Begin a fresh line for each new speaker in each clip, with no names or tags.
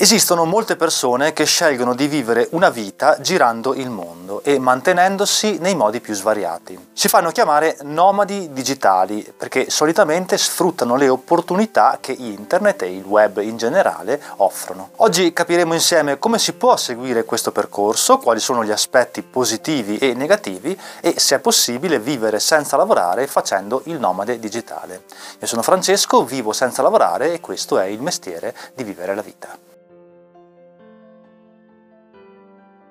Esistono molte persone che scelgono di vivere una vita girando il mondo e mantenendosi nei modi più svariati. Si fanno chiamare nomadi digitali perché solitamente sfruttano le opportunità che internet e il web in generale offrono. Oggi capiremo insieme come si può seguire questo percorso, quali sono gli aspetti positivi e negativi e se è possibile vivere senza lavorare facendo il nomade digitale. Io sono Francesco, vivo senza lavorare e questo è il mestiere di vivere la vita.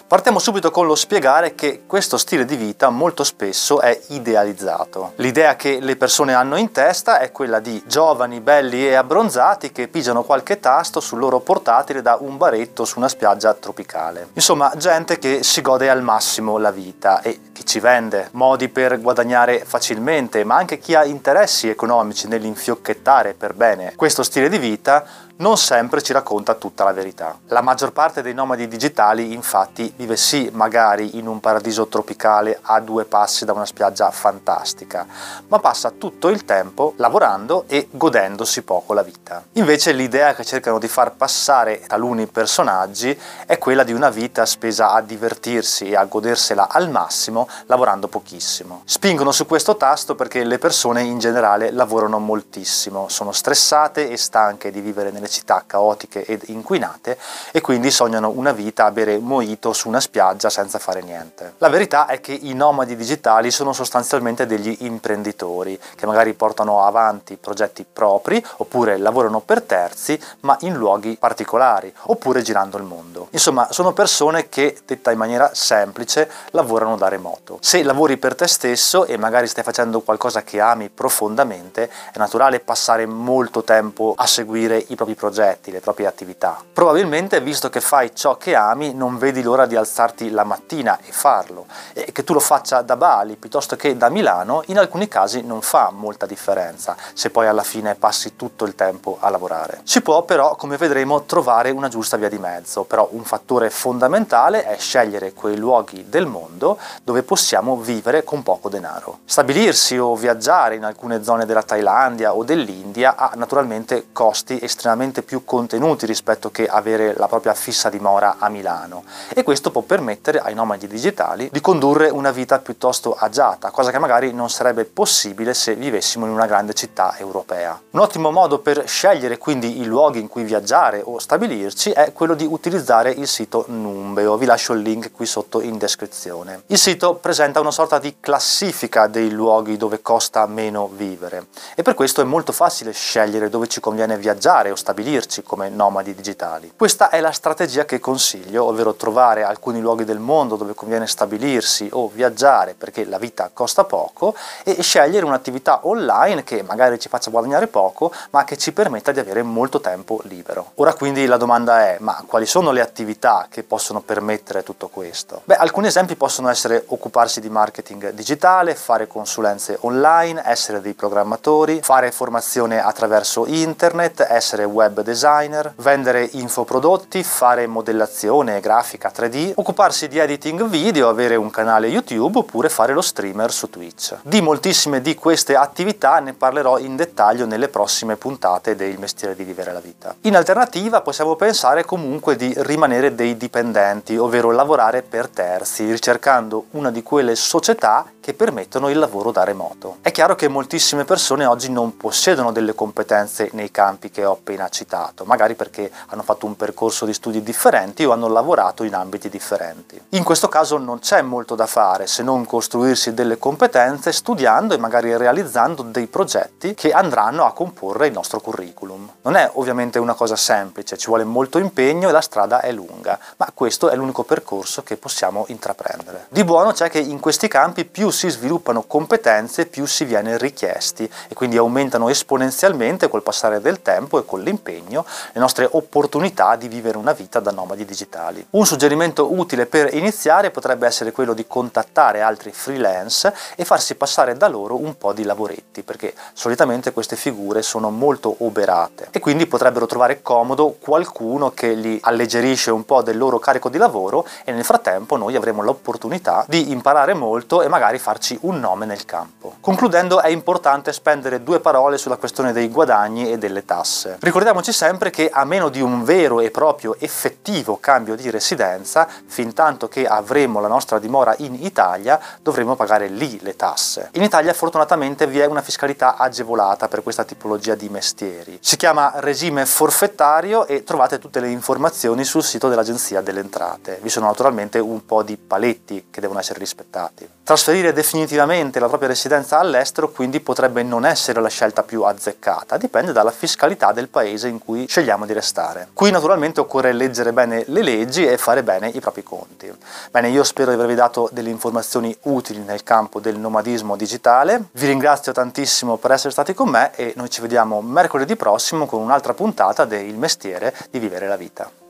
Partiamo subito con lo spiegare che questo stile di vita molto spesso è idealizzato. L'idea che le persone hanno in testa è quella di giovani, belli e abbronzati che pigiano qualche tasto sul loro portatile da un baretto su una spiaggia tropicale. Insomma, gente che si gode al massimo la vita e chi ci vende modi per guadagnare facilmente, ma anche chi ha interessi economici nell'infiocchettare per bene questo stile di vita non sempre ci racconta tutta la verità. La maggior parte dei nomadi digitali infatti vive sì magari in un paradiso tropicale a due passi da una spiaggia fantastica, ma passa tutto il tempo lavorando e godendosi poco la vita. Invece l'idea che cercano di far passare taluni personaggi è quella di una vita spesa a divertirsi e a godersela al massimo lavorando pochissimo. Spingono su questo tasto perché le persone in generale lavorano moltissimo, sono stressate e stanche di vivere nelle città caotiche ed inquinate e quindi sognano una vita a bere mojito su una spiaggia senza fare niente. La verità è che i nomadi digitali sono sostanzialmente degli imprenditori che magari portano avanti progetti propri oppure lavorano per terzi ma in luoghi particolari oppure girando il mondo. Insomma sono persone che, detta in maniera semplice, lavorano da remoto. Se lavori per te stesso e magari stai facendo qualcosa che ami profondamente, è naturale passare molto tempo a seguire i propri progetti, le proprie attività. Probabilmente, visto che fai ciò che ami, non vedi l'ora di alzarti la mattina e farlo. E che tu lo faccia da Bali piuttosto che da Milano, in alcuni casi non fa molta differenza, se poi alla fine passi tutto il tempo a lavorare. Si può però, come vedremo, trovare una giusta via di mezzo, però un fattore fondamentale è scegliere quei luoghi del mondo dove possiamo vivere con poco denaro. Stabilirsi o viaggiare in alcune zone della Thailandia o dell'India ha naturalmente costi estremamente sicuramente più contenuti rispetto che avere la propria fissa dimora a Milano e questo può permettere ai nomadi digitali di condurre una vita piuttosto agiata, cosa che magari non sarebbe possibile se vivessimo in una grande città europea. Un ottimo modo per scegliere quindi i luoghi in cui viaggiare o stabilirci è quello di utilizzare il sito Numbeo, vi lascio il link qui sotto in descrizione. Il sito presenta una sorta di classifica dei luoghi dove costa meno vivere e per questo è molto facile scegliere dove ci conviene viaggiare o stabilirci stabilirci come nomadi digitali. Questa è la strategia che consiglio, ovvero trovare alcuni luoghi del mondo dove conviene stabilirsi o viaggiare perché la vita costa poco e scegliere un'attività online che magari ci faccia guadagnare poco ma che ci permetta di avere molto tempo libero. Ora quindi la domanda è ma quali sono le attività che possono permettere tutto questo? Beh, alcuni esempi possono essere occuparsi di marketing digitale, fare consulenze online, essere dei programmatori, fare formazione attraverso internet, essere web web designer, vendere infoprodotti, fare modellazione grafica 3D, occuparsi di editing video, avere un canale YouTube oppure fare lo streamer su Twitch. Di moltissime di queste attività ne parlerò in dettaglio nelle prossime puntate del mestiere di vivere la vita. In alternativa possiamo pensare comunque di rimanere dei dipendenti, ovvero lavorare per terzi, ricercando una di quelle società che permettono il lavoro da remoto. È chiaro che moltissime persone oggi non possiedono delle competenze nei campi che ho appena citato, magari perché hanno fatto un percorso di studi differenti o hanno lavorato in ambiti differenti. In questo caso non c'è molto da fare se non costruirsi delle competenze studiando e magari realizzando dei progetti che andranno a comporre il nostro curriculum. Non è ovviamente una cosa semplice, ci vuole molto impegno e la strada è lunga, ma questo è l'unico percorso che possiamo intraprendere. Di buono c'è che in questi campi più si sviluppano competenze più si viene richiesti e quindi aumentano esponenzialmente col passare del tempo e con l'impegno le nostre opportunità di vivere una vita da nomadi digitali. Un suggerimento utile per iniziare potrebbe essere quello di contattare altri freelance e farsi passare da loro un po' di lavoretti perché solitamente queste figure sono molto oberate e quindi potrebbero trovare comodo qualcuno che li alleggerisce un po' del loro carico di lavoro e nel frattempo noi avremo l'opportunità di imparare molto e magari farci un nome nel campo. Concludendo è importante spendere due parole sulla questione dei guadagni e delle tasse. Ricordiamoci sempre che a meno di un vero e proprio effettivo cambio di residenza, fin tanto che avremo la nostra dimora in Italia, dovremo pagare lì le tasse. In Italia fortunatamente vi è una fiscalità agevolata per questa tipologia di mestieri. Si chiama regime forfettario e trovate tutte le informazioni sul sito dell'Agenzia delle Entrate. Vi sono naturalmente un po' di paletti che devono essere rispettati. Trasferire definitivamente la propria residenza all'estero quindi potrebbe non essere la scelta più azzeccata, dipende dalla fiscalità del paese in cui scegliamo di restare. Qui naturalmente occorre leggere bene le leggi e fare bene i propri conti. Bene, io spero di avervi dato delle informazioni utili nel campo del nomadismo digitale. Vi ringrazio tantissimo per essere stati con me e noi ci vediamo mercoledì prossimo con un'altra puntata del mestiere di vivere la vita.